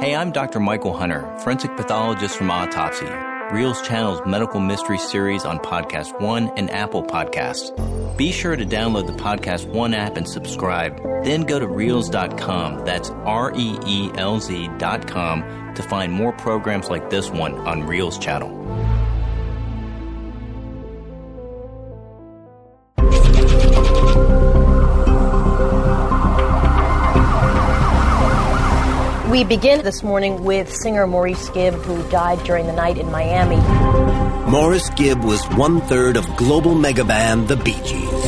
Hey, I'm Dr. Michael Hunter, forensic pathologist from Autopsy, Reelz Channel's medical mystery series on Podcast One and Apple Podcasts. Be sure to download the Podcast One app and subscribe. Then go to Reelz.com, that's R E E L Z.com, to find more programs like this one on Reelz Channel. We begin this morning with singer Maurice Gibb, who died during the night in Miami. Maurice Gibb was one third of global mega band The Bee Gees.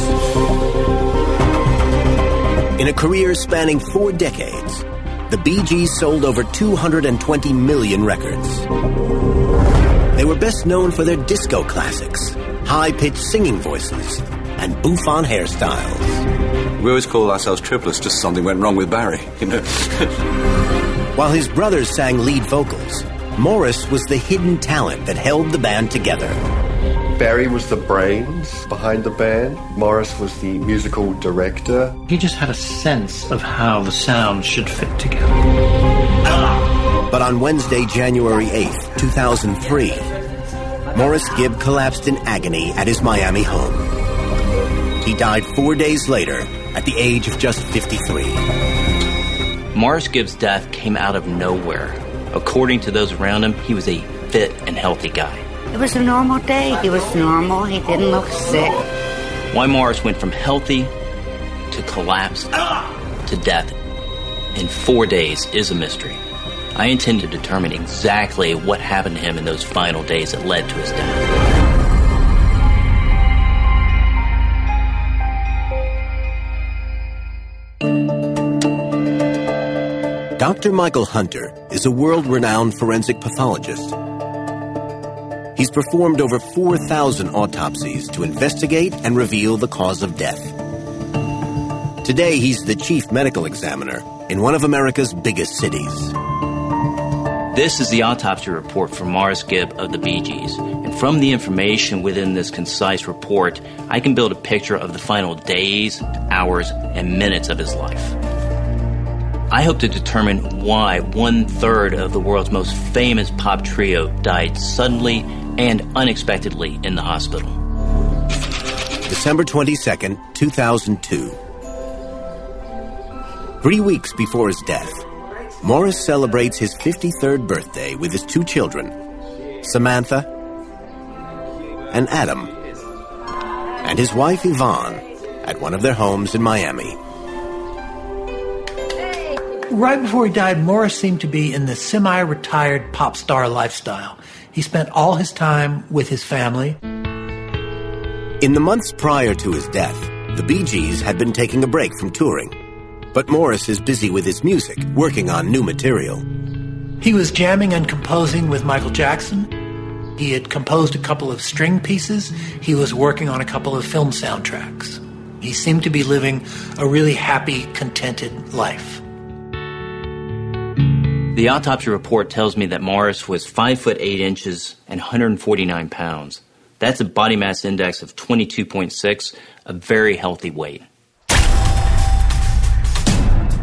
In a career spanning four decades, the Bee Gees sold over 220 million records. They were best known for their disco classics, high pitched singing voices, and bouffant hairstyles. We always call ourselves triplets, just something went wrong with Barry, you know. While his brothers sang lead vocals, Maurice was the hidden talent that held the band together. Barry was the brains behind the band. Maurice was the musical director. He just had a sense of how the sound should fit together. But on Wednesday, January 8th, 2003, Maurice Gibb collapsed in agony at his Miami home. He died four days later at the age of just 53. Maurice Gibb's death came out of nowhere. According to those around him, he was a fit and healthy guy. It was a normal day. He was normal. He didn't look sick. Why Maurice went from healthy to collapse to death in four days is a mystery. I intend to determine exactly what happened to him in those final days that led to his death. Dr. Michael Hunter is a world renowned forensic pathologist. He's performed over 4,000 autopsies to investigate and reveal the cause of death. Today, he's the chief medical examiner in one of America's biggest cities. This is the autopsy report from Maurice Gibb of the Bee Gees. And from the information within this concise report, I can build a picture of the final days, hours, and minutes of his life. I hope to determine why one third of the world's most famous pop trio died suddenly and unexpectedly in the hospital. December 22nd, 2002. Three weeks before his death, Maurice celebrates his 53rd birthday with his two children, Samantha and Adam, and his wife Yvonne at one of their homes in Miami. Right before he died, Maurice seemed to be in the semi retired pop star lifestyle. He spent all his time with his family. In the months prior to his death, the Bee Gees had been taking a break from touring. But Maurice is busy with his music, working on new material. He was jamming and composing with Michael Jackson. He had composed a couple of string pieces. He was working on a couple of film soundtracks. He seemed to be living a really happy, contented life. The autopsy report tells me that Maurice was 5 foot 8 inches and 149 pounds. That's a body mass index of 22.6, a very healthy weight.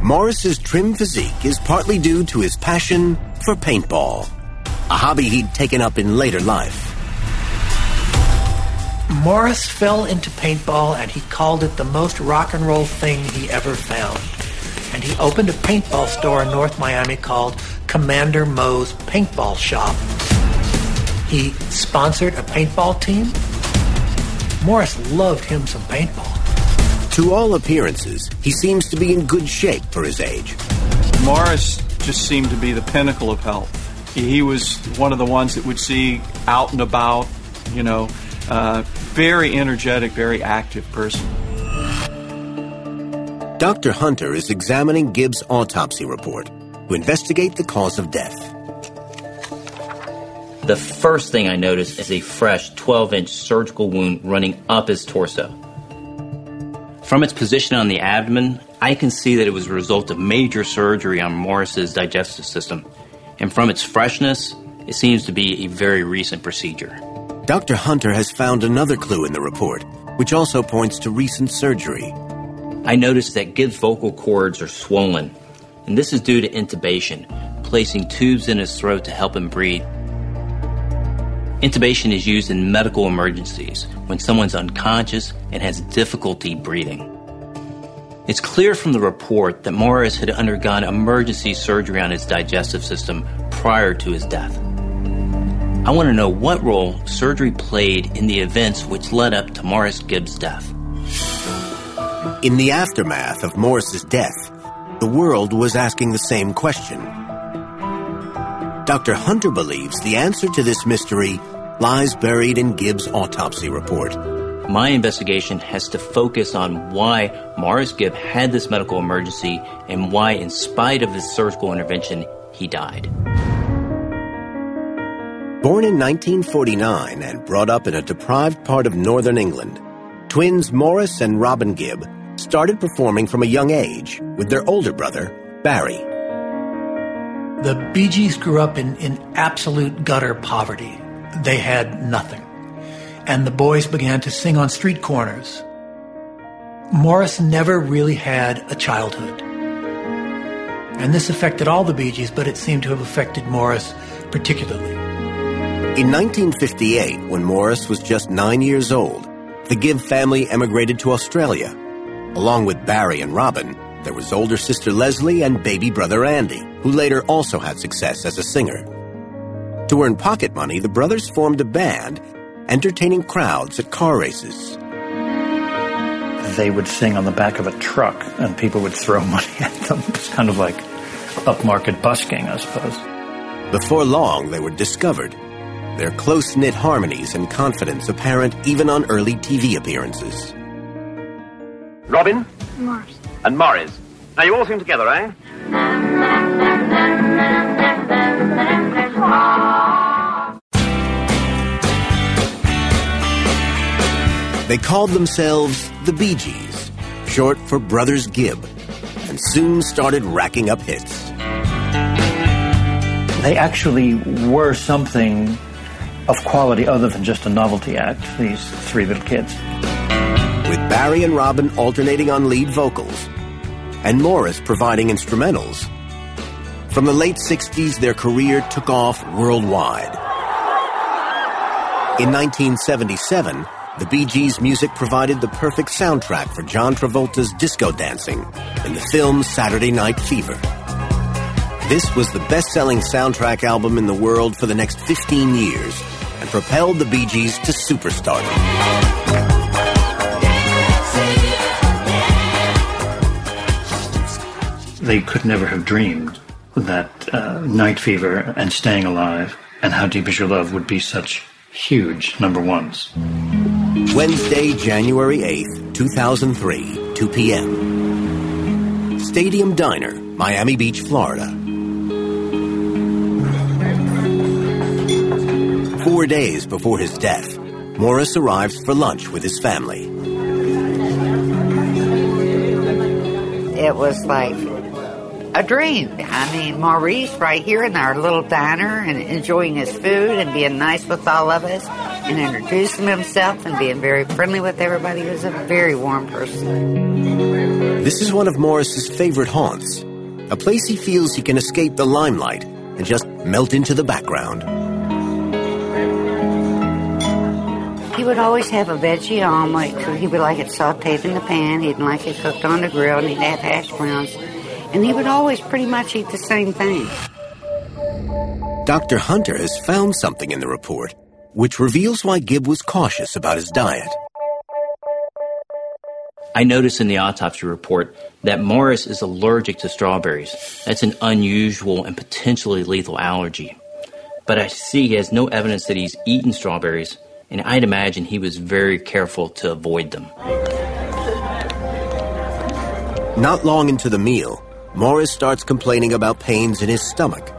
Maurice's trim physique is partly due to his passion for paintball, a hobby he'd taken up in later life. Maurice fell into paintball and he called it the most rock and roll thing he ever found and he opened a paintball store in North Miami called Commander Moe's Paintball Shop. He sponsored a paintball team. Maurice loved him some paintball. To all appearances, he seems to be in good shape for his age. Maurice just seemed to be the pinnacle of health. He was one of the ones that would see out and about, you know, uh, very energetic, very active person. Dr. Hunter is examining Gibb's autopsy report to investigate the cause of death. The first thing I notice is a fresh 12 inch surgical wound running up his torso. From its position on the abdomen, I can see that it was a result of major surgery on Maurice's digestive system. And from its freshness, it seems to be a very recent procedure. Dr. Hunter has found another clue in the report, which also points to recent surgery. I noticed that Gibb's vocal cords are swollen, and this is due to intubation. placing tubes in his throat to help him breathe. Intubation is used in medical emergencies when someone's unconscious and has difficulty breathing. It's clear from the report that Maurice had undergone emergency surgery on his digestive system prior to his death. I want to know what role surgery played in the events which led up to Maurice Gibbs' death. In the aftermath of Maurice's death, the world was asking the same question. Dr. Hunter believes the answer to this mystery lies buried in Gibbs' autopsy report. My investigation has to focus on why Maurice Gibb had this medical emergency and why, in spite of his surgical intervention, he died. Born in 1949 and brought up in a deprived part of northern England, twins Maurice and Robin Gibb started performing from a young age with their older brother, Barry. The Bee Gees grew up in, in absolute gutter poverty. They had nothing. And the boys began to sing on street corners. Maurice never really had a childhood. And this affected all the Bee Gees, but it seemed to have affected Maurice particularly. In 1958, when Maurice was just nine years old, the Gibb family emigrated to Australia. Along with Barry and Robin, there was older sister Lesley and baby brother Andy, who later also had success as a singer. To earn pocket money, the brothers formed a band, entertaining crowds at car races. They would sing on the back of a truck, and people would throw money at them. It's kind of like upmarket busking, I suppose. Before long, they were discovered. Their close knit harmonies and confidence apparent even on early TV appearances. Robin? Maurice. And Maurice. Now you all sing together, eh? They called themselves the Bee Gees, short for Brothers Gibb, and soon started racking up hits. They actually were something of quality other than just a novelty act, these three little kids. Barry and Robin alternating on lead vocals, and Maurice providing instrumentals, from the late 60s, their career took off worldwide. In 1977, the Bee Gees' music provided the perfect soundtrack for John Travolta's disco dancing in the film Saturday Night Fever. This was the best selling soundtrack album in the world for the next 15 years and propelled the Bee Gees to superstardom. They could never have dreamed that uh, Night Fever and Staying Alive and How Deep Is Your Love would be such huge number ones. Wednesday, January 8th, 2003, 2 p.m. Stadium Diner, Miami Beach, Florida. Four days before his death, Maurice arrives for lunch with his family. It was like a dream. I mean, Maurice right here in our little diner and enjoying his food and being nice with all of us and introducing himself and being very friendly with everybody. He was a very warm person. This is one of Maurice's favorite haunts, a place he feels he can escape the limelight and just melt into the background. He would always have a veggie omelet. He would like it sauteed in the pan. He'd like it cooked on the grill, and he'd have hash browns. And he would always pretty much eat the same thing. Dr. Hunter has found something in the report which reveals why Gibb was cautious about his diet. I noticed in the autopsy report that Maurice is allergic to strawberries. That's an unusual and potentially lethal allergy. But I see he has no evidence that he's eaten strawberries, and I'd imagine he was very careful to avoid them. Not long into the meal, Maurice starts complaining about pains in his stomach.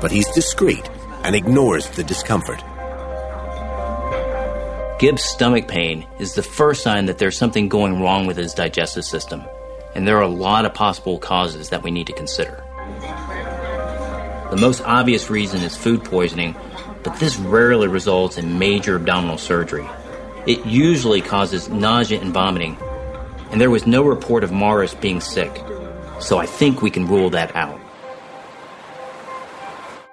But he's discreet and ignores the discomfort. Gibbs' stomach pain is the first sign that there's something going wrong with his digestive system, and there are a lot of possible causes that we need to consider. The most obvious reason is food poisoning, but this rarely results in major abdominal surgery. It usually causes nausea and vomiting, and there was no report of Maurice being sick, so I think we can rule that out.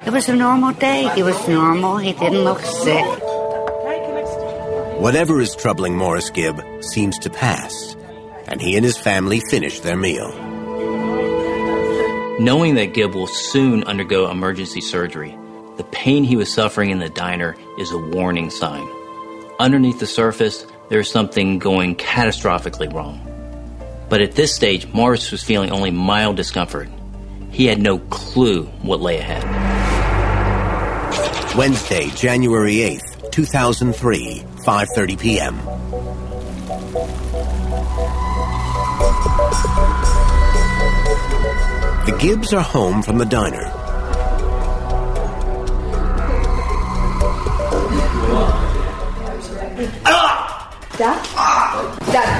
It was a normal day. He was normal. He didn't look sick. Whatever is troubling Maurice Gibb seems to pass, and he and his family finish their meal. Knowing that Gibb will soon undergo emergency surgery, the pain he was suffering in the diner is a warning sign. Underneath the surface, there's something going catastrophically wrong. But at this stage, Maurice was feeling only mild discomfort. He had no clue what lay ahead. Wednesday, January 8th, 2003, 5:30 p.m. The Gibbs are home from the diner.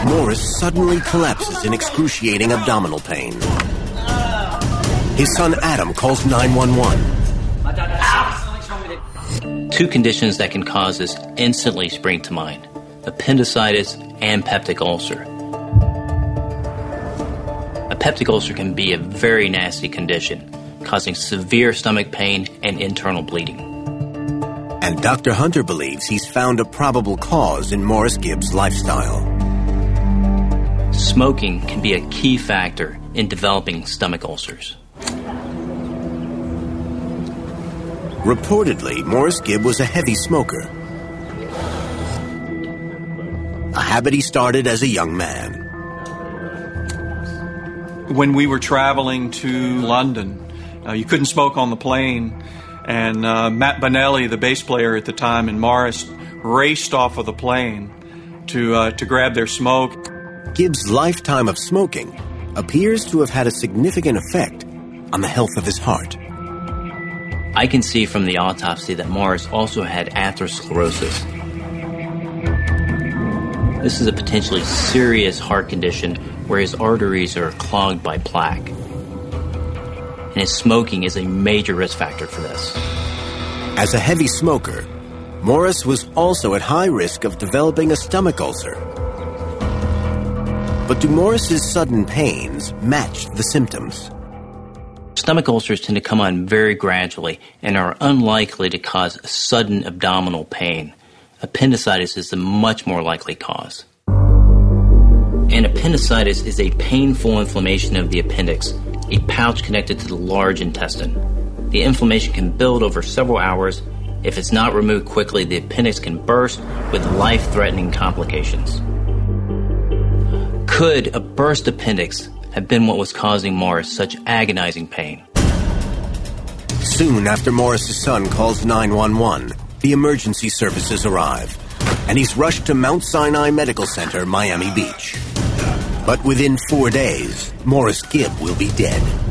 Maurice suddenly collapses in excruciating abdominal pain. His son Adam calls 911. Two conditions that can cause this instantly spring to mind appendicitis and peptic ulcer. A peptic ulcer can be a very nasty condition, causing severe stomach pain and internal bleeding. And Dr. Hunter believes he's found a probable cause in Maurice Gibbs' lifestyle. Smoking can be a key factor in developing stomach ulcers. Reportedly, Maurice Gibb was a heavy smoker. A habit he started as a young man. When we were traveling to London, uh, you couldn't smoke on the plane, and uh, Matt Bonelli, the bass player at the time, and Maurice raced off of the plane to uh, to grab their smoke. Gibbs' lifetime of smoking appears to have had a significant effect on the health of his heart. I can see from the autopsy that Maurice also had atherosclerosis. This is a potentially serious heart condition where his arteries are clogged by plaque. And his smoking is a major risk factor for this. As a heavy smoker, Maurice was also at high risk of developing a stomach ulcer. But do Maurice's sudden pains match the symptoms? Stomach ulcers tend to come on very gradually and are unlikely to cause sudden abdominal pain. Appendicitis is the much more likely cause. And appendicitis is a painful inflammation of the appendix, a pouch connected to the large intestine. The inflammation can build over several hours. If it's not removed quickly, the appendix can burst with life threatening complications. Could a burst appendix have been what was causing Maurice such agonizing pain? Soon after Maurice's son calls 911, the emergency services arrive, and he's rushed to Mount Sinai Medical Center, Miami Beach. But within four days, Maurice Gibb will be dead.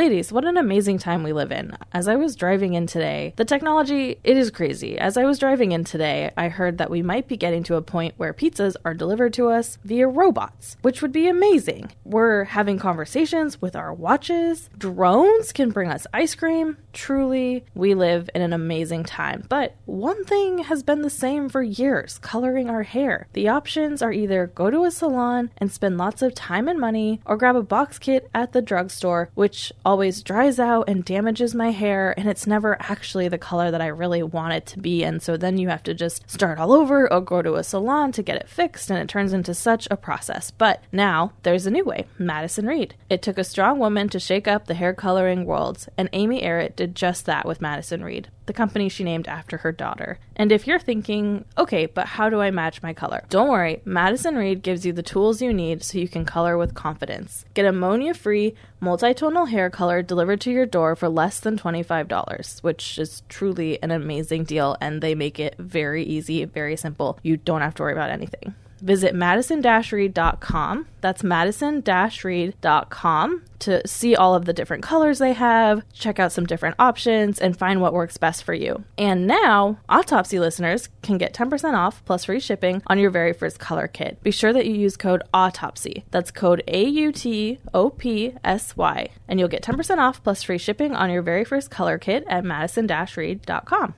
Ladies, what an amazing time we live in. As I was driving in today, the technology, it is crazy. As I was driving in today, I heard that we might be getting to a point where pizzas are delivered to us via robots, which would be amazing. We're having conversations with our watches. Drones can bring us ice cream. Truly, we live in an amazing time. But one thing has been the same for years coloring our hair. The options are either go to a salon and spend lots of time and money, or grab a box kit at the drugstore, which always dries out and damages my hair, and it's never actually the color that I really want it to be. And so then you have to just start all over or go to a salon to get it fixed, and it turns into such a process. But now there's a new way Madison Reed. It took a strong woman to shake up the hair coloring world, and Amy Errett did just that with Madison Reed, the company she named after her daughter. And if you're thinking, okay, but how do I match my color? Don't worry, Madison Reed gives you the tools you need so you can color with confidence. Get ammonia free, multi-tonal hair color delivered to your door for less than $25, which is truly an amazing deal, and they make it very easy, very simple. You don't have to worry about anything. Visit madison-reed.com. That's madison-reed.com to see all of the different colors they have, check out some different options, and find what works best for you. And now, autopsy listeners can get 10% off plus free shipping on your very first color kit. Be sure that you use code AUTOPSY. That's code A U T O P S Y. And you'll get 10% off plus free shipping on your very first color kit at madison-reed.com.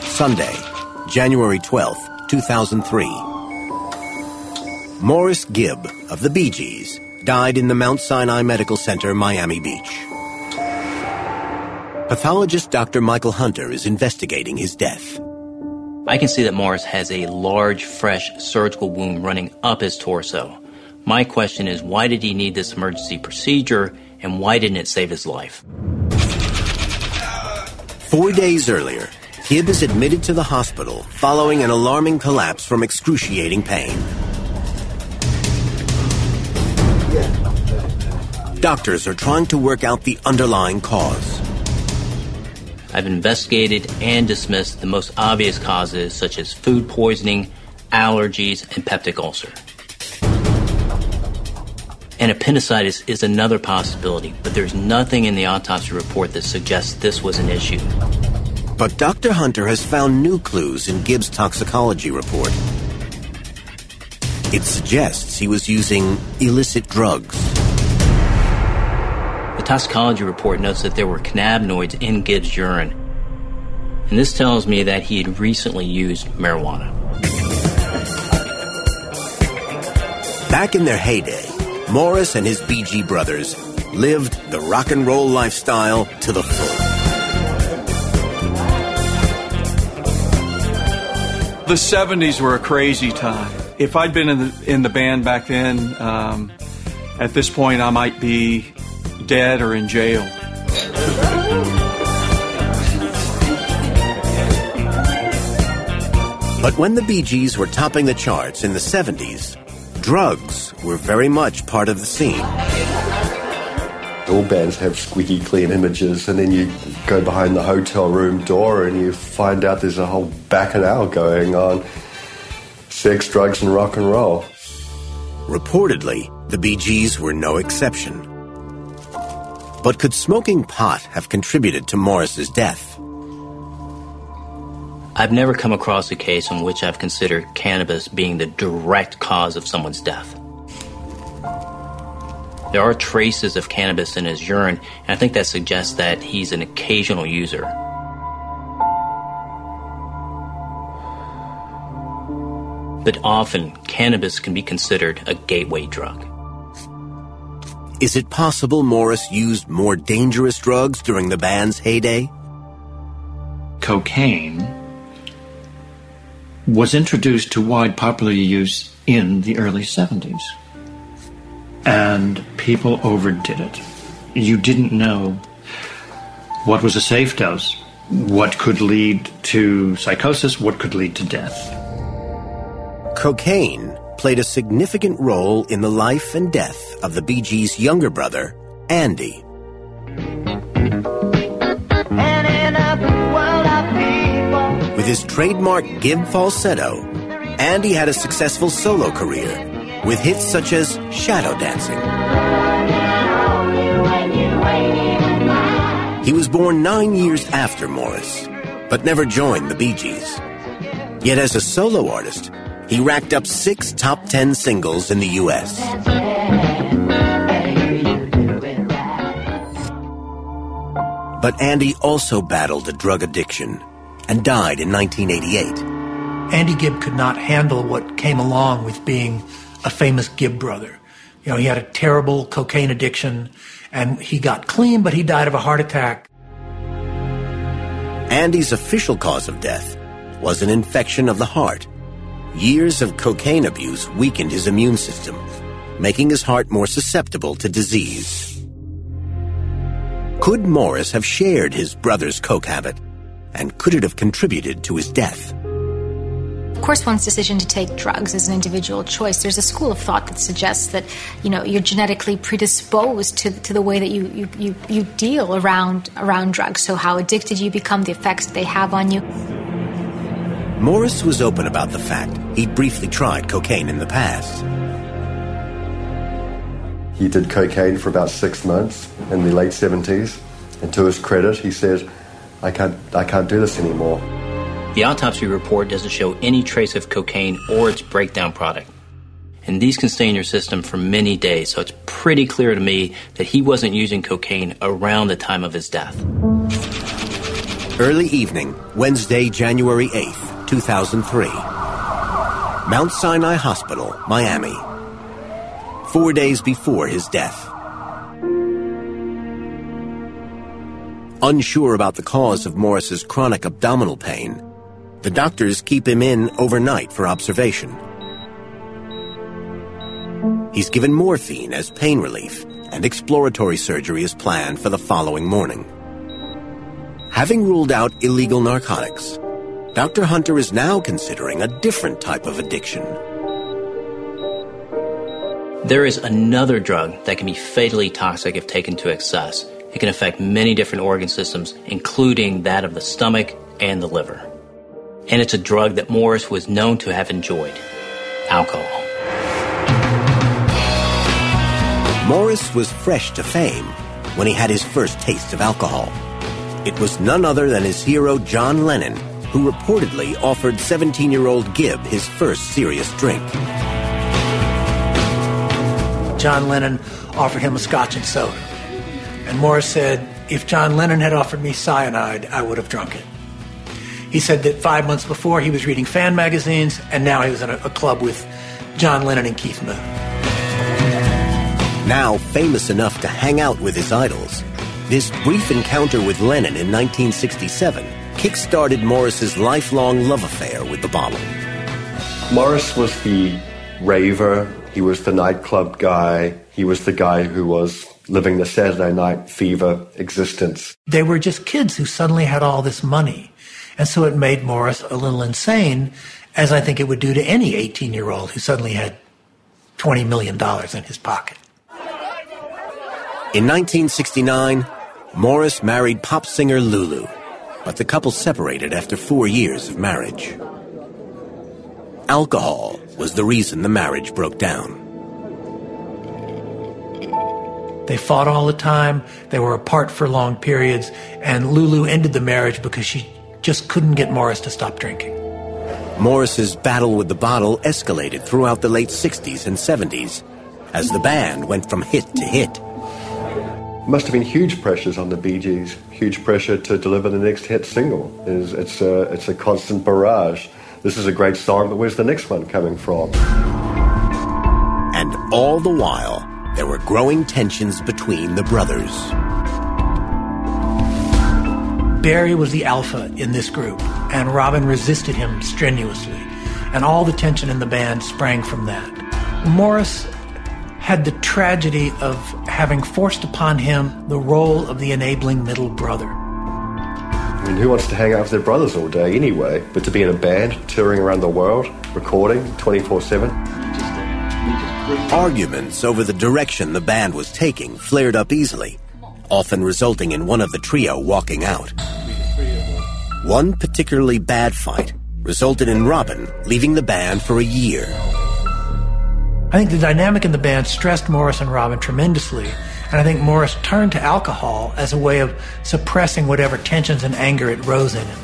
Sunday, January 12th, 2003. Maurice Gibb of the Bee Gees died in the Mount Sinai Medical Center, Miami Beach. pathologist Dr. Michael Hunter is investigating his death. I can see that Maurice has a large, fresh surgical wound running up his torso. My question is why did he need this emergency procedure and why didn't it save his life? Four days earlier, Gibb is admitted to the hospital following an alarming collapse from excruciating pain. Doctors are trying to work out the underlying cause. I've investigated and dismissed the most obvious causes such as food poisoning, allergies, and peptic ulcer. And appendicitis is another possibility, but there's nothing in the autopsy report that suggests this was an issue. But Dr. Hunter has found new clues in Gibbs' toxicology report. It suggests he was using illicit drugs. The toxicology report notes that there were cannabinoids in Gibbs' urine. And this tells me that he had recently used marijuana. Back in their heyday, Maurice and his Bee Gee brothers lived the rock and roll lifestyle to the full. The 70s were a crazy time. If I'd been in the, in the band back then, um, at this point I might be dead or in jail. But when the Bee Gees were topping the charts in the 70s, drugs were very much part of the scene. All bands have squeaky clean images, and then you go behind the hotel room door and you find out there's a whole bacchanal going on sex, drugs, and rock and roll. Reportedly, the Bee Gees were no exception. But could smoking pot have contributed to Maurice's death? I've never come across a case in which I've considered cannabis being the direct cause of someone's death. There are traces of cannabis in his urine, and I think that suggests that he's an occasional user. But often, cannabis can be considered a gateway drug. Is it possible Maurice used more dangerous drugs during the band's heyday? Cocaine was introduced to wide popular use in the early 70s. And people overdid it. You didn't know what was a safe dose, what could lead to psychosis, what could lead to death. Cocaine played a significant role in the life and death of the Bee Gees' younger brother, Andy. With his trademark Gibb falsetto, Andy had a successful solo career with hits such as Shadow Dancing. He was born nine years after Maurice, but never joined the Bee Gees. Yet as a solo artist, he racked up six top ten singles in the U.S. But Andy also battled a drug addiction and died in 1988. Andy Gibb could not handle what came along with being a famous Gibb brother. You know, he had a terrible cocaine addiction and he got clean, but he died of a heart attack. Andy's official cause of death was an infection of the heart. Years of cocaine abuse weakened his immune system, making his heart more susceptible to disease. Could Maurice have shared his brother's coke habit? And could it have contributed to his death? Of course, one's decision to take drugs is an individual choice. There's a school of thought that suggests that, you know, you're genetically predisposed to, to the way that you, you, you, you deal around, around drugs. So how addicted you become, the effects they have on you. Maurice was open about the fact he'd briefly tried cocaine in the past. He did cocaine for about six months in the late 70s, and to his credit, he said, I can't, I can't do this anymore. The autopsy report doesn't show any trace of cocaine or its breakdown product. And these can stay in your system for many days, so it's pretty clear to me that he wasn't using cocaine around the time of his death. Early evening, Wednesday, January 8th, 2003. Mount Sinai Hospital, Miami. Four days before his death. Unsure about the cause of Maurice's chronic abdominal pain, the doctors keep him in overnight for observation. He's given morphine as pain relief, and exploratory surgery is planned for the following morning. Having ruled out illegal narcotics, Dr. Hunter is now considering a different type of addiction. There is another drug that can be fatally toxic if taken to excess. It can affect many different organ systems, including that of the stomach and the liver. And it's a drug that Maurice was known to have enjoyed alcohol. Maurice was fresh to fame when he had his first taste of alcohol. It was none other than his hero John Lennon, who reportedly offered 17 year old Gibb his first serious drink. John Lennon offered him a scotch and soda. And Maurice said, if John Lennon had offered me cyanide, I would have drunk it. He said that five months before he was reading fan magazines, and now he was in a, a club with John Lennon and Keith Moon. Now famous enough to hang out with his idols, this brief encounter with Lennon in 1967 kick-started Maurice's lifelong love affair with the bottle. Maurice was the raver, he was the nightclub guy, he was the guy who was living the Saturday night fever existence. They were just kids who suddenly had all this money. And so it made Maurice a little insane, as I think it would do to any 18 year old who suddenly had $20 million in his pocket. In 1969, Maurice married pop singer Lulu, but the couple separated after four years of marriage. Alcohol was the reason the marriage broke down. They fought all the time, they were apart for long periods, and Lulu ended the marriage because she just couldn't get Maurice to stop drinking. Maurice's battle with the bottle escalated throughout the late 60s and 70s as the band went from hit to hit. Must have been huge pressures on the Bee Gees, huge pressure to deliver the next hit single. It's, it's, a, it's a constant barrage. This is a great song, but where's the next one coming from? And all the while, there were growing tensions between the brothers. Barry was the alpha in this group, and Robin resisted him strenuously. And all the tension in the band sprang from that. Maurice had the tragedy of having forced upon him the role of the enabling middle brother. I mean, who wants to hang out with their brothers all day anyway? But to be in a band, touring around the world, recording 24 7? Arguments over the direction the band was taking flared up easily, often resulting in one of the trio walking out. One particularly bad fight resulted in Robin leaving the band for a year. I think the dynamic in the band stressed Maurice and Robin tremendously, and I think Maurice turned to alcohol as a way of suppressing whatever tensions and anger it rose in him.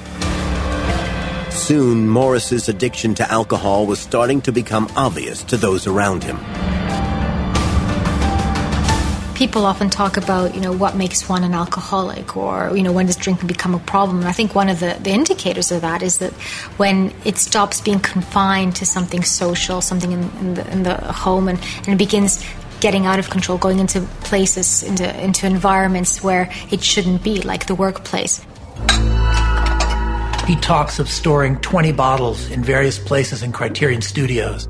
Soon, Maurice's addiction to alcohol was starting to become obvious to those around him people often talk about, you know, what makes one an alcoholic or, you know, when does drinking become a problem? And I think one of the, the indicators of that is that when it stops being confined to something social, something in, in, the, in the home, and, and it begins getting out of control, going into places, into, into environments where it shouldn't be, like the workplace. He talks of storing 20 bottles in various places in Criterion Studios.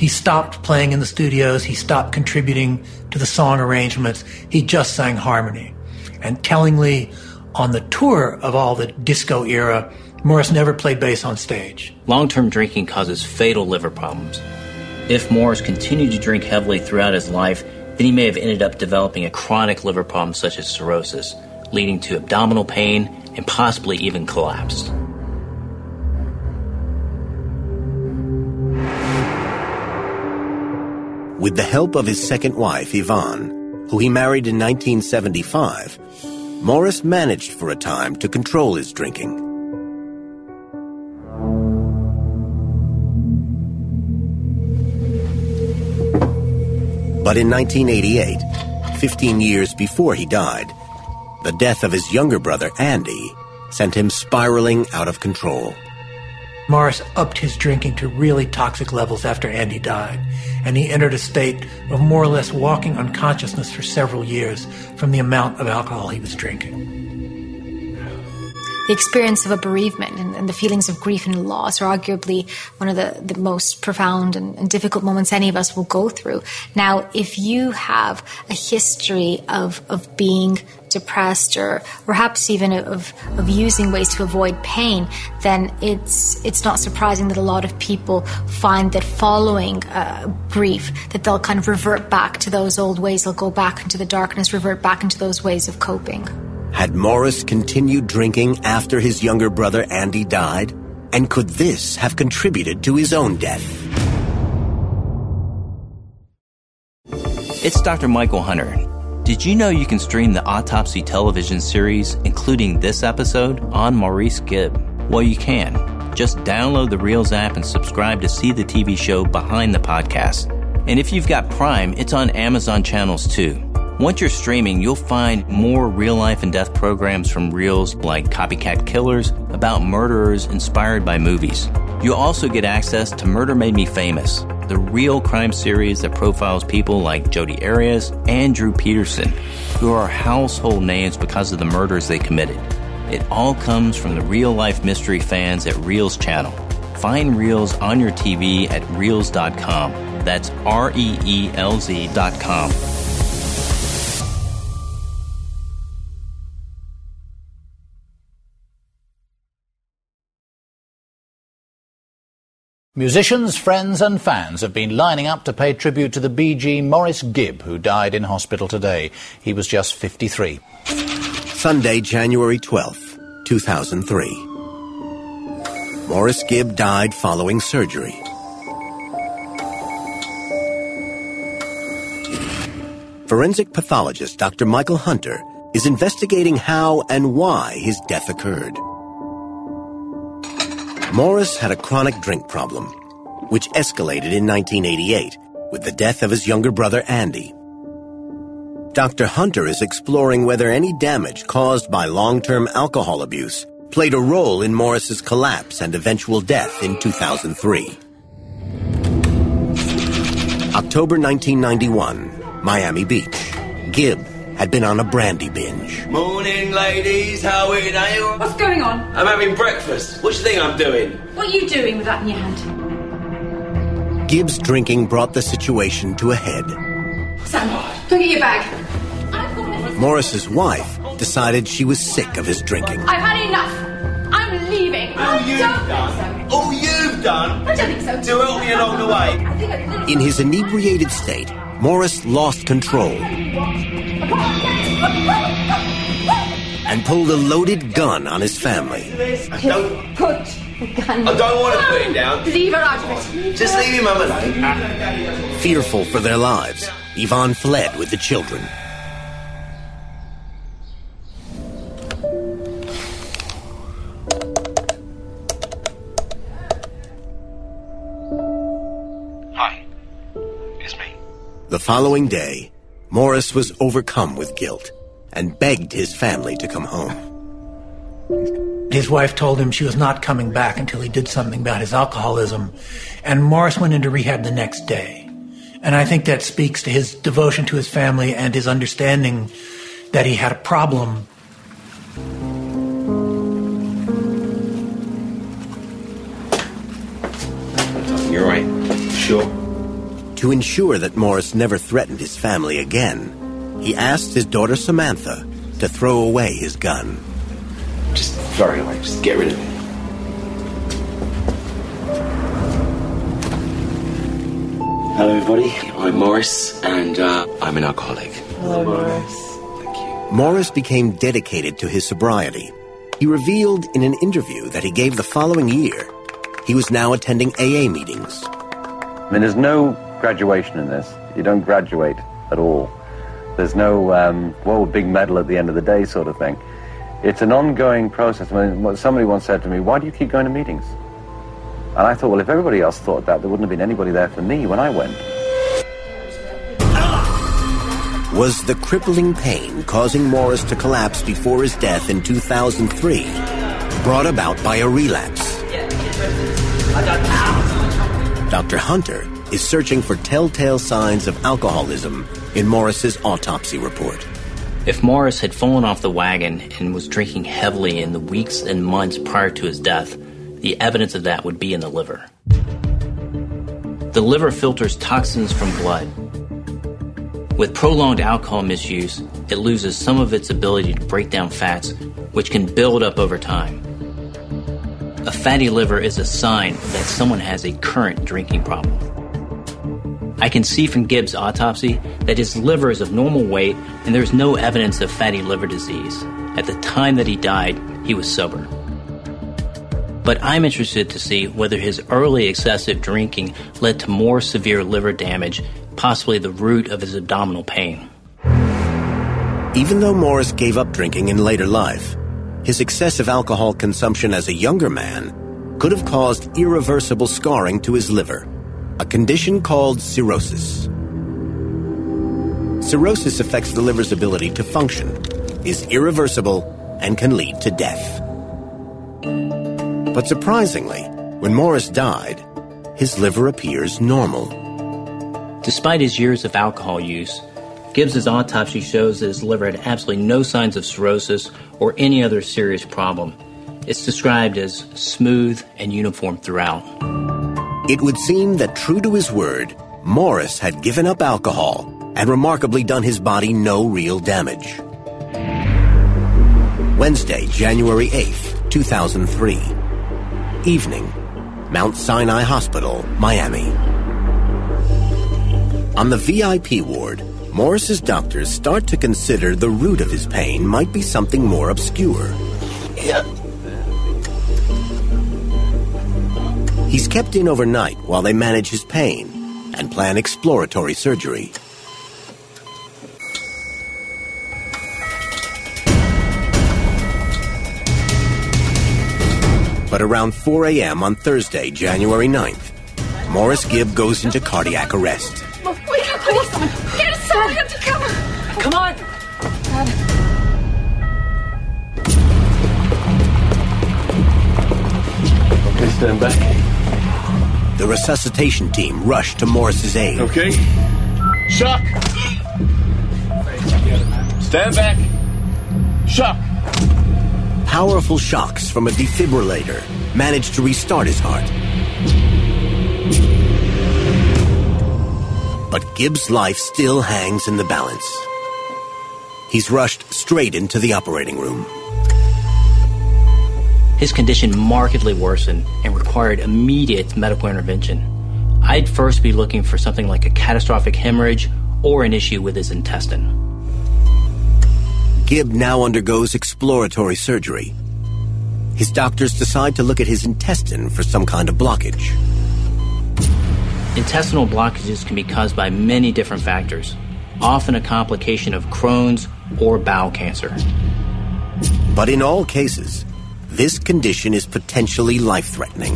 He stopped playing in the studios. He stopped contributing to the song arrangements. He just sang harmony. And tellingly, on the tour of all the disco era, Maurice never played bass on stage. Long term drinking causes fatal liver problems. If Maurice continued to drink heavily throughout his life, then he may have ended up developing a chronic liver problem such as cirrhosis, leading to abdominal pain and possibly even collapse. With the help of his second wife, Yvonne, who he married in 1975, Maurice managed for a time to control his drinking. But in 1988, 15 years before he died, the death of his younger brother, Andy, sent him spiraling out of control. Maurice upped his drinking to really toxic levels after Andy died, and he entered a state of more or less walking unconsciousness for several years from the amount of alcohol he was drinking. the experience of a bereavement and, and, the feelings of grief and loss are arguably one of the, the most profound and, and, difficult moments any of us will go through. Now, if you have a history of, of being depressed or perhaps even of, of using ways to avoid pain, then it's, it's not surprising that a lot of people find that following uh, grief, that they'll kind of revert back to those old ways, they'll go back into the darkness, revert back into those ways of coping. Had Maurice continued drinking after his younger brother Andy died? And could this have contributed to his own death? It's Dr. Michael Hunter. Did you know you can stream the Autopsy television series, including this episode, on Maurice Gibb? Well, you can. Just download the Reelz app and subscribe to see the TV show behind the podcast. And if you've got Prime, it's on Amazon channels too. Once you're streaming, you'll find more real life and death programs from Reelz like Copycat Killers about murderers inspired by movies. You'll also get access to Murder Made Me Famous, the real crime series that profiles people like Jodi Arias and Drew Peterson, who are household names because of the murders they committed. It all comes from the real life mystery fans at Reelz channel. Find Reelz on your TV at Reelz.com. That's R E E L Z.com. Musicians, friends, and fans have been lining up to pay tribute to the BG Maurice Gibb, who died in hospital today. He was just 53. Sunday, January 12th, 2003. Maurice Gibb died following surgery. Forensic pathologist Dr. Michael Hunter is investigating how and why his death occurred. Maurice had a chronic drink problem, which escalated in 1988 with the death of his younger brother Andy. Dr. Hunter is exploring whether any damage caused by long-term alcohol abuse played a role in Maurice's collapse and eventual death in 2003. October 1991, Miami Beach. Gibb had been on a brandy binge. Morning, ladies. How are you? What's going on? I'm having breakfast. What do you think I'm doing? What are you doing with that in your hand? Gibb's drinking brought the situation to a head. Sam, go get your bag. Maurice's wife decided she was sick of his drinking. I've had enough. I'm leaving. All you've done. So. All you've done. I don't think so. To help me along the way. In his inebriated state, Maurice lost control and pulled a loaded gun on his family. Don't put the gun. I don't want to put it down. Leave her out of it. Just leave him alone. Fearful for their lives, Yvonne fled with the children. Hi, it's me. The following day, Maurice was overcome with guilt and begged his family to come home. His wife told him she was not coming back until he did something about his alcoholism, and Maurice went into rehab the next day. And I think that speaks to his devotion to his family and his understanding that he had a problem. You're right. Sure. To ensure that Maurice never threatened his family again, he asked his daughter Samantha to throw away his gun. Just throw it away. Just get rid of it. Hello, everybody. I'm Maurice, and uh, I'm an alcoholic. Hello, Maurice. Thank you. Maurice became dedicated to his sobriety. He revealed in an interview that he gave the following year he was now attending AA meetings. I mean, there's no graduation in this. You don't graduate at all. There's no, um, whoa, big medal at the end of the day sort of thing. It's an ongoing process. I mean, somebody once said to me, why do you keep going to meetings? And I thought, well, if everybody else thought that, there wouldn't have been anybody there for me when I went. Was the crippling pain causing Maurice to collapse before his death in 2003 brought about by a relapse? Dr. Hunter is searching for telltale signs of alcoholism in Maurice's autopsy report. If Maurice had fallen off the wagon and was drinking heavily in the weeks and months prior to his death, the evidence of that would be in the liver. The liver filters toxins from blood. With prolonged alcohol misuse, it loses some of its ability to break down fats, which can build up over time. A fatty liver is a sign that someone has a current drinking problem. I can see from Gibbs' autopsy that his liver is of normal weight and there's no evidence of fatty liver disease. At the time that he died, he was sober. But I'm interested to see whether his early excessive drinking led to more severe liver damage, possibly the root of his abdominal pain. Even though Maurice gave up drinking in later life, his excessive alcohol consumption as a younger man could have caused irreversible scarring to his liver a condition called cirrhosis. Cirrhosis affects the liver's ability to function, is irreversible, and can lead to death. But surprisingly, when Maurice died, his liver appears normal. Despite his years of alcohol use, Gibbs's autopsy shows that his liver had absolutely no signs of cirrhosis or any other serious problem. It's described as smooth and uniform throughout. It would seem that true to his word, Maurice had given up alcohol and remarkably done his body no real damage. Wednesday, January 8th, 2003. Evening, Mount Sinai Hospital, Miami. On the VIP ward, Maurice's doctors start to consider the root of his pain might be something more obscure. Yeah. He's kept in overnight while they manage his pain and plan exploratory surgery. But around 4 a.m. on Thursday, January 9th, Maurice Gibb goes into cardiac arrest. Oh, wait, please, get us out. We have to come. Come on. Okay, stand back. The resuscitation team rushed to Maurice's aid. Okay. Shock. Stand back. Shock. Powerful shocks from a defibrillator manage to restart his heart. But Gibbs' life still hangs in the balance. He's rushed straight into the operating room. His condition markedly worsened and required immediate medical intervention. I'd first be looking for something like a catastrophic hemorrhage or an issue with his intestine. Gibb now undergoes exploratory surgery. His doctors decide to look at his intestine for some kind of blockage. Intestinal blockages can be caused by many different factors, often a complication of Crohn's or bowel cancer. But in all cases, this condition is potentially life threatening.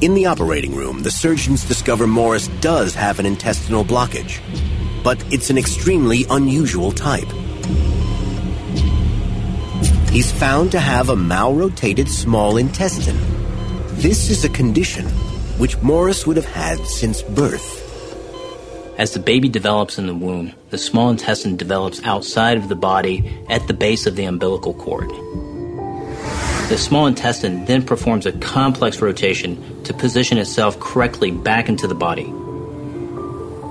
In the operating room, the surgeons discover Maurice does have an intestinal blockage, but it's an extremely unusual type. He's found to have a malrotated small intestine. This is a condition which Maurice would have had since birth. As the baby develops in the womb, the small intestine develops outside of the body at the base of the umbilical cord. The small intestine then performs a complex rotation to position itself correctly back into the body.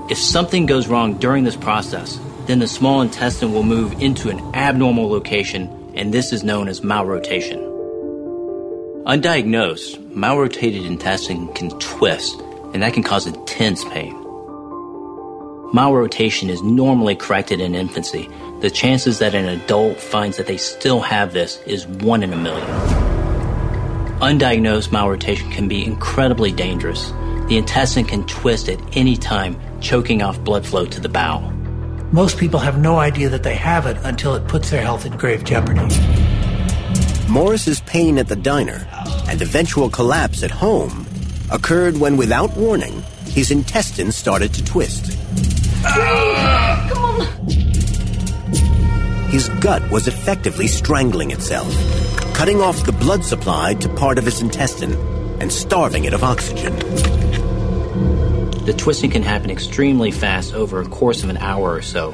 If something goes wrong during this process, then the small intestine will move into an abnormal location, and this is known as malrotation. Undiagnosed, malrotated intestine can twist, and that can cause intense pain. Malrotation is normally corrected in infancy. The chances that an adult finds that they still have this is one in a million. Undiagnosed malrotation can be incredibly dangerous. The intestine can twist at any time, choking off blood flow to the bowel. Most people have no idea that they have it until it puts their health in grave jeopardy. Maurice's pain at the diner and eventual collapse at home occurred when, without warning, his intestines started to twist. Ah! Come on. His gut was effectively strangling itself, cutting off the blood supply to part of his intestine and starving it of oxygen. The twisting can happen extremely fast over a course of an hour or so.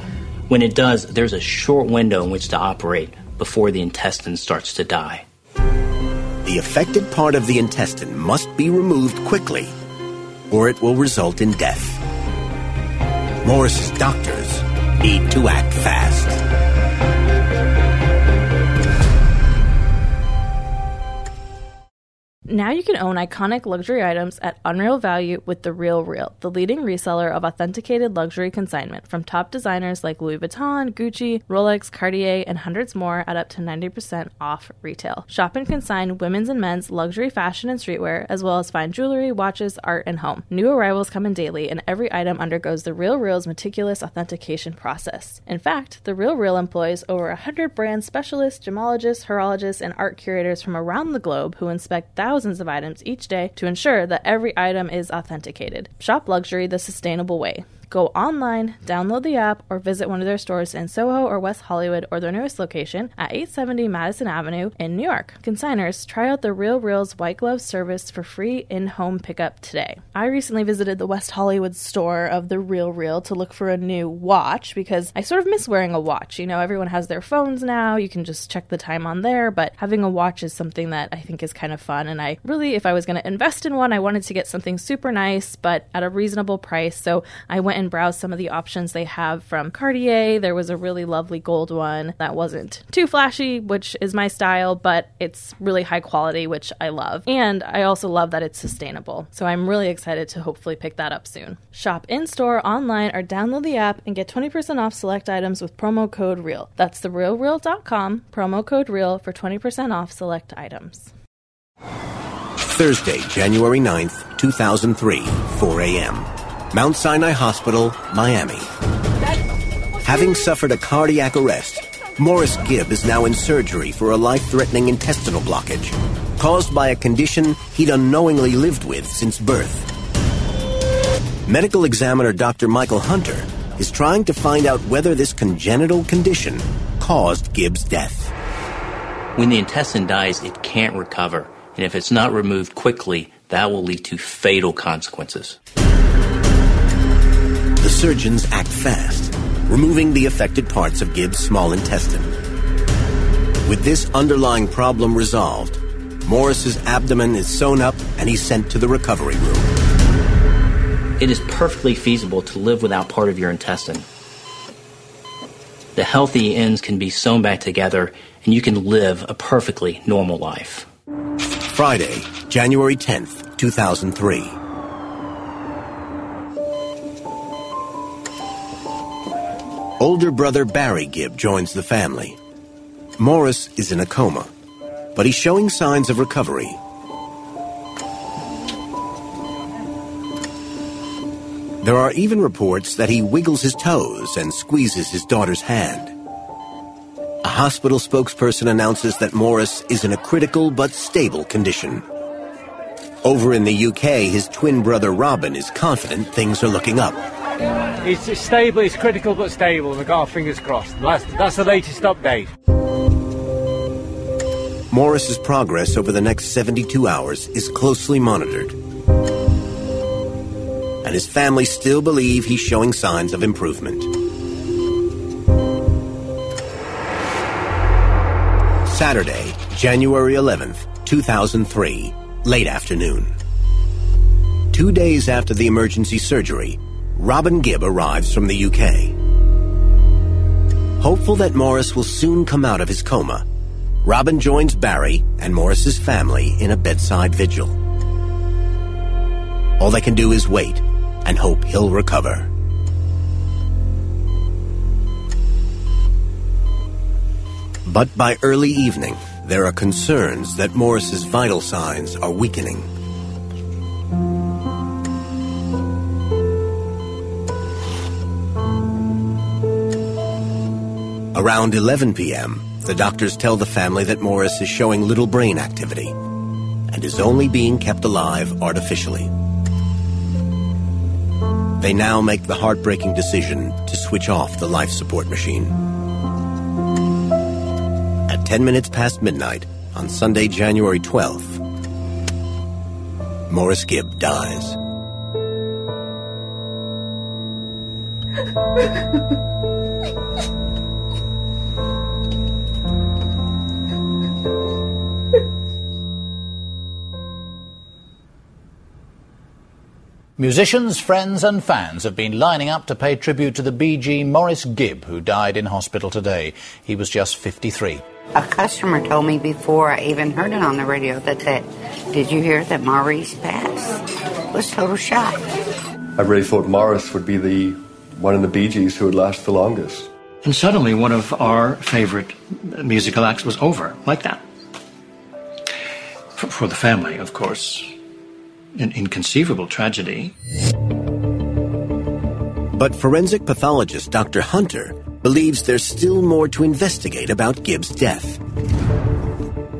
When it does, there's a short window in which to operate before the intestine starts to die. The affected part of the intestine must be removed quickly, or it will result in death. Maurice's doctors need to act fast. Now you can own iconic luxury items at unreal value with The Real Real, the leading reseller of authenticated luxury consignment from top designers like Louis Vuitton, Gucci, Rolex, Cartier, and hundreds more at up to 90% off retail. Shop and consign women's and men's luxury fashion and streetwear, as well as fine jewelry, watches, art, and home. New arrivals come in daily, and every item undergoes The Real Real's meticulous authentication process. In fact, The Real Real employs over 100 brand specialists, gemologists, horologists, and art curators from around the globe who inspect thousands thousands of items each day to ensure that every item is authenticated. Shop luxury the sustainable way. Go online, download the app, or visit one of their stores in Soho or West Hollywood or their newest location at 870 Madison Avenue in New York. Consigners, try out the Real Reals white glove service for free in home pickup today. I recently visited the West Hollywood store of the Real Real to look for a new watch because I sort of miss wearing a watch. You know, everyone has their phones now, you can just check the time on there, but having a watch is something that I think is kind of fun. And I really, if I was going to invest in one, I wanted to get something super nice but at a reasonable price. So I went and browse some of the options they have from Cartier. There was a really lovely gold one that wasn't too flashy, which is my style, but it's really high quality, which I love. And I also love that it's sustainable. So I'm really excited to hopefully pick that up soon. Shop in store, online, or download the app and get 20% off select items with promo code REAL. That's therealreal.com, promo code REAL for 20% off select items. Thursday, January 9th, 2003, 4 a.m. Mount Sinai Hospital, Miami. Having suffered a cardiac arrest, Maurice Gibb is now in surgery for a life threatening intestinal blockage caused by a condition he'd unknowingly lived with since birth. Medical examiner Dr. Michael Hunter is trying to find out whether this congenital condition caused Gibb's death. When the intestine dies, it can't recover, and if it's not removed quickly, that will lead to fatal consequences surgeons act fast, removing the affected parts of Gibbs' small intestine. With this underlying problem resolved, Maurice's abdomen is sewn up and he's sent to the recovery room. It is perfectly feasible to live without part of your intestine. The healthy ends can be sewn back together and you can live a perfectly normal life. Friday, January 10th, 2003. Older brother Barry Gibb joins the family. Maurice is in a coma, but he's showing signs of recovery. There are even reports that he wiggles his toes and squeezes his daughter's hand. A hospital spokesperson announces that Maurice is in a critical but stable condition. Over in the UK, his twin brother Robin is confident things are looking up. It's stable, it's critical but stable. We've got our fingers crossed. That's, that's the latest update. Maurice's progress over the next 72 hours is closely monitored. And his family still believe he's showing signs of improvement. Saturday, January 11th, 2003, late afternoon. Two days after the emergency surgery, Robin Gibb arrives from the UK. Hopeful that Maurice will soon come out of his coma, Robin joins Barry and Maurice's family in a bedside vigil. All they can do is wait and hope he'll recover. But by early evening, there are concerns that Maurice's vital signs are weakening. Around 11 p.m., the doctors tell the family that Maurice is showing little brain activity and is only being kept alive artificially. They now make the heartbreaking decision to switch off the life support machine. At 10 minutes past midnight on Sunday, January 12th, Maurice Gibb dies. Musicians, friends, and fans have been lining up to pay tribute to the Bee Gee Maurice Gibb, who died in hospital today. He was just 53. A customer told me before I even heard it on the radio that, that did you hear that Maurice passed? It was total shock. I really thought Maurice would be the one in the Bee Gees who would last the longest. And suddenly, one of our favorite musical acts was over, like that. For, for the family, of course. An inconceivable tragedy. But forensic pathologist Dr. Hunter believes there's still more to investigate about Gibbs' death.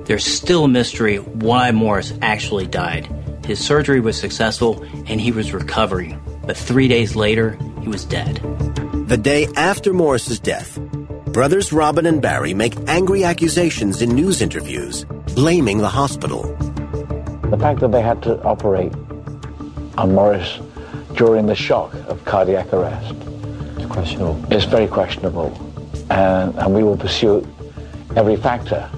There's still a mystery why Maurice actually died. His surgery was successful and he was recovering, but three days later, he was dead. The day after Maurice's death, brothers Robin and Barry make angry accusations in news interviews, blaming the hospital. The fact that they had to operate on Maurice during the shock of cardiac arrest it's questionable. is very questionable, and, and we will pursue every factor.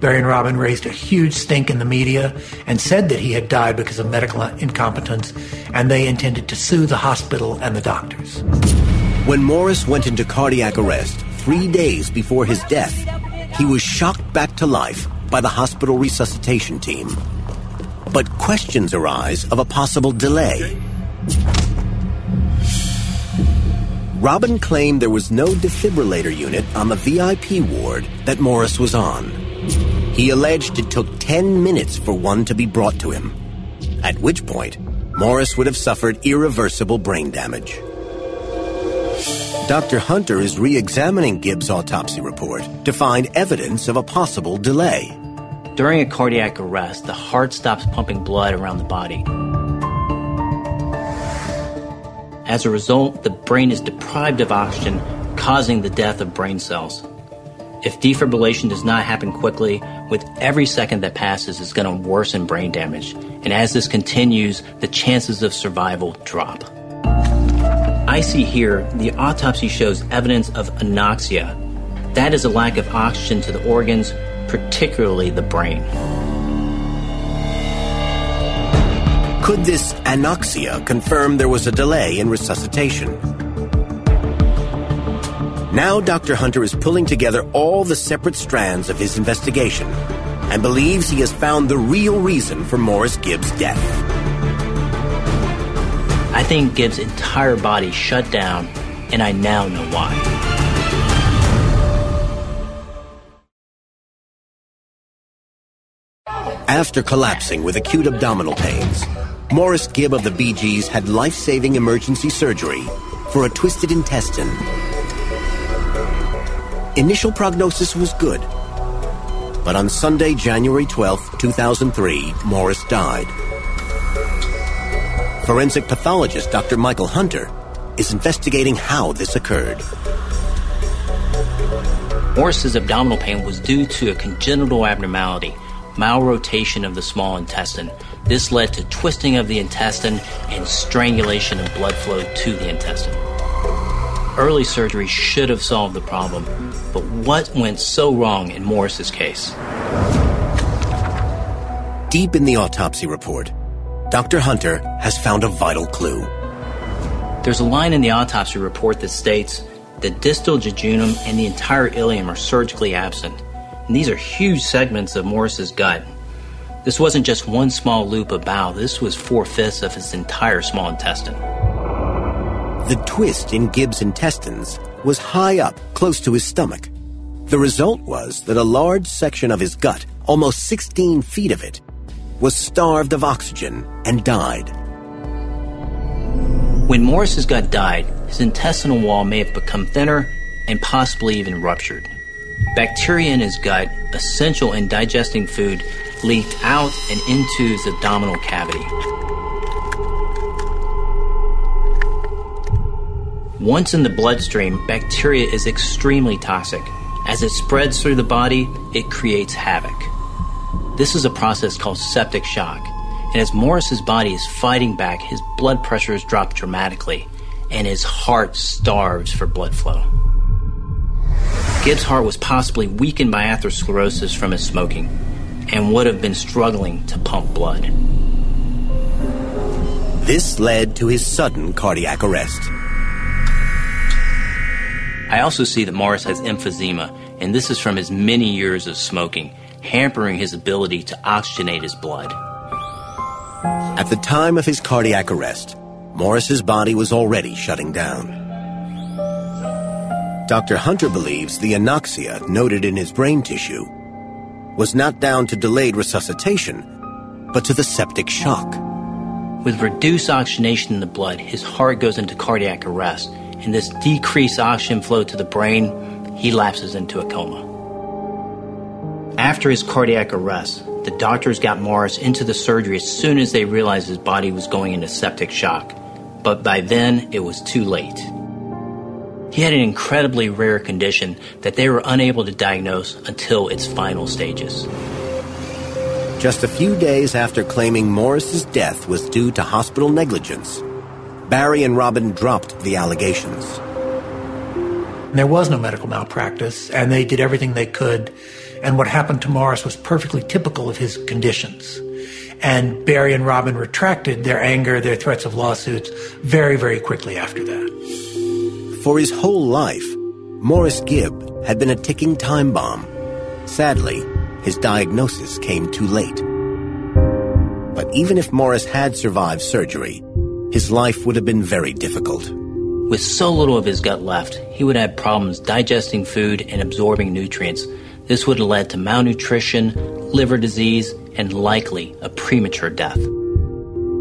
Barry and Robin raised a huge stink in the media and said that he had died because of medical incompetence, and they intended to sue the hospital and the doctors. When Maurice went into cardiac arrest three days before his death, he was shocked back to life by the hospital resuscitation team. But questions arise of a possible delay. Robin claimed there was no defibrillator unit on the VIP ward that Maurice was on. He alleged it took 10 minutes for one to be brought to him, at which point Maurice would have suffered irreversible brain damage. Dr. Hunter is re examining Gibbs' autopsy report to find evidence of a possible delay. During a cardiac arrest, the heart stops pumping blood around the body. As a result, the brain is deprived of oxygen, causing the death of brain cells. If defibrillation does not happen quickly, with every second that passes is going to worsen brain damage. And as this continues, the chances of survival drop. I see here the autopsy shows evidence of anoxia. That is a lack of oxygen to the organs, particularly the brain. Could this anoxia confirm there was a delay in resuscitation? Now, Dr. Hunter is pulling together all the separate strands of his investigation and believes he has found the real reason for Maurice Gibbs' death. I think Gibbs' entire body shut down, and I now know why. After collapsing with acute abdominal pains, Maurice Gibb of the Bee Gees had life saving emergency surgery for a twisted intestine. Initial prognosis was good, but on Sunday, January 12, 2003, Maurice died. Forensic pathologist Dr. Michael Hunter is investigating how this occurred. Maurice's abdominal pain was due to a congenital abnormality, malrotation of the small intestine. This led to twisting of the intestine and strangulation of blood flow to the intestine. Early surgery should have solved the problem, but what went so wrong in Maurice's case? Deep in the autopsy report, Dr. Hunter has found a vital clue. There's a line in the autopsy report that states the distal jejunum and the entire ileum are surgically absent. And these are huge segments of Maurice's gut. This wasn't just one small loop of bowel, this was four fifths of his entire small intestine. The twist in Gibbs' intestines was high up, close to his stomach. The result was that a large section of his gut, almost 16 feet of it, was starved of oxygen and died. When Maurice's gut died, his intestinal wall may have become thinner and possibly even ruptured. Bacteria in his gut, essential in digesting food, leaked out and into his abdominal cavity. Once in the bloodstream, bacteria is extremely toxic. As it spreads through the body, it creates havoc. This is a process called septic shock. And as Maurice's body is fighting back, his blood pressure has dropped dramatically, and his heart starves for blood flow. Gibbs' heart was possibly weakened by atherosclerosis from his smoking and would have been struggling to pump blood. This led to his sudden cardiac arrest. I also see that Maurice has emphysema, and this is from his many years of smoking, hampering his ability to oxygenate his blood. At the time of his cardiac arrest, Maurice's body was already shutting down. Dr. Hunter believes the anoxia noted in his brain tissue was not down to delayed resuscitation, but to the septic shock. With reduced oxygenation in the blood, his heart goes into cardiac arrest, and this decreased oxygen flow to the brain, he lapses into a coma. After his cardiac arrest, the doctors got Maurice into the surgery as soon as they realized his body was going into septic shock, but by then it was too late. He had an incredibly rare condition that they were unable to diagnose until its final stages. Just a few days after claiming Maurice's death was due to hospital negligence, Barry and Robin dropped the allegations. There was no medical malpractice, and they did everything they could. And what happened to Maurice was perfectly typical of his conditions. And Barry and Robin retracted their anger, their threats of lawsuits very, very quickly after that. For his whole life, Maurice Gibb had been a ticking time bomb. Sadly, his diagnosis came too late. But even if Maurice had survived surgery, his life would have been very difficult. With so little of his gut left, he would have problems digesting food and absorbing nutrients. This would have led to malnutrition, liver disease, and likely a premature death.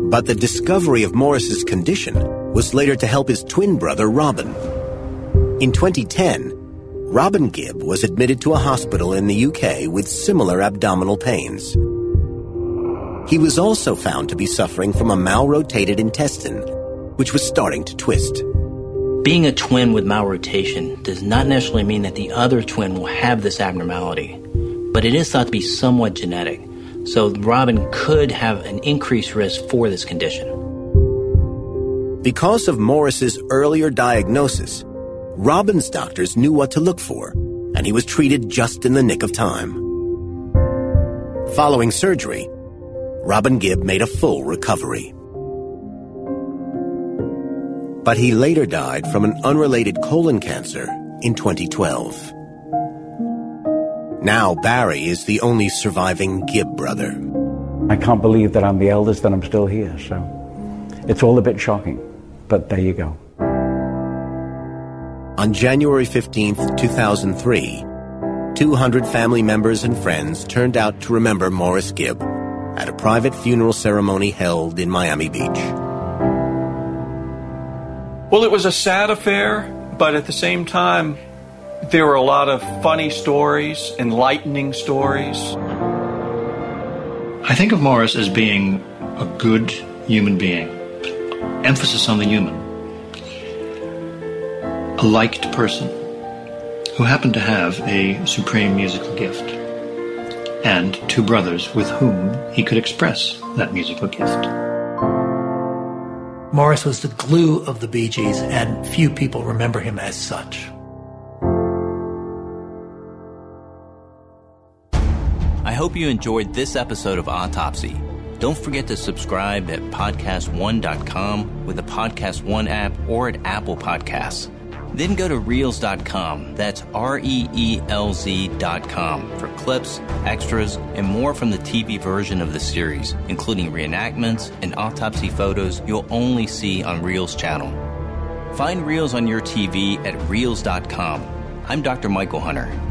But the discovery of Maurice's condition was later to help his twin brother Robin. In 2010, Robin Gibb was admitted to a hospital in the UK with similar abdominal pains. He was also found to be suffering from a malrotated intestine, which was starting to twist. Being a twin with malrotation does not necessarily mean that the other twin will have this abnormality, but it is thought to be somewhat genetic, so Robin could have an increased risk for this condition. Because of Maurice's earlier diagnosis, Robin's doctors knew what to look for, and he was treated just in the nick of time. Following surgery, Robin Gibb made a full recovery. But he later died from an unrelated colon cancer in 2012. Now Barry is the only surviving Gibb brother. I can't believe that I'm the eldest and I'm still here, so it's all a bit shocking, but there you go. On January 15th, 2003, 200 family members and friends turned out to remember Maurice Gibb at a private funeral ceremony held in Miami Beach. Well, it was a sad affair, but at the same time, there were a lot of funny stories, enlightening stories. I think of Maurice as being a good human being. Emphasis on the human. A liked person who happened to have a supreme musical gift. And two brothers with whom he could express that musical gift. Maurice was the glue of the Bee Gees, and few people remember him as such. I hope you enjoyed this episode of Autopsy. Don't forget to subscribe at podcast1.com with the Podcast One app or at Apple Podcasts. Then go to reelz.com, that's R E E L Z.com, for clips, extras, and more from the TV version of the series, including reenactments and autopsy photos you'll only see on Reelz channel. Find Reelz on your TV at reelz.com. I'm Dr. Michael Hunter.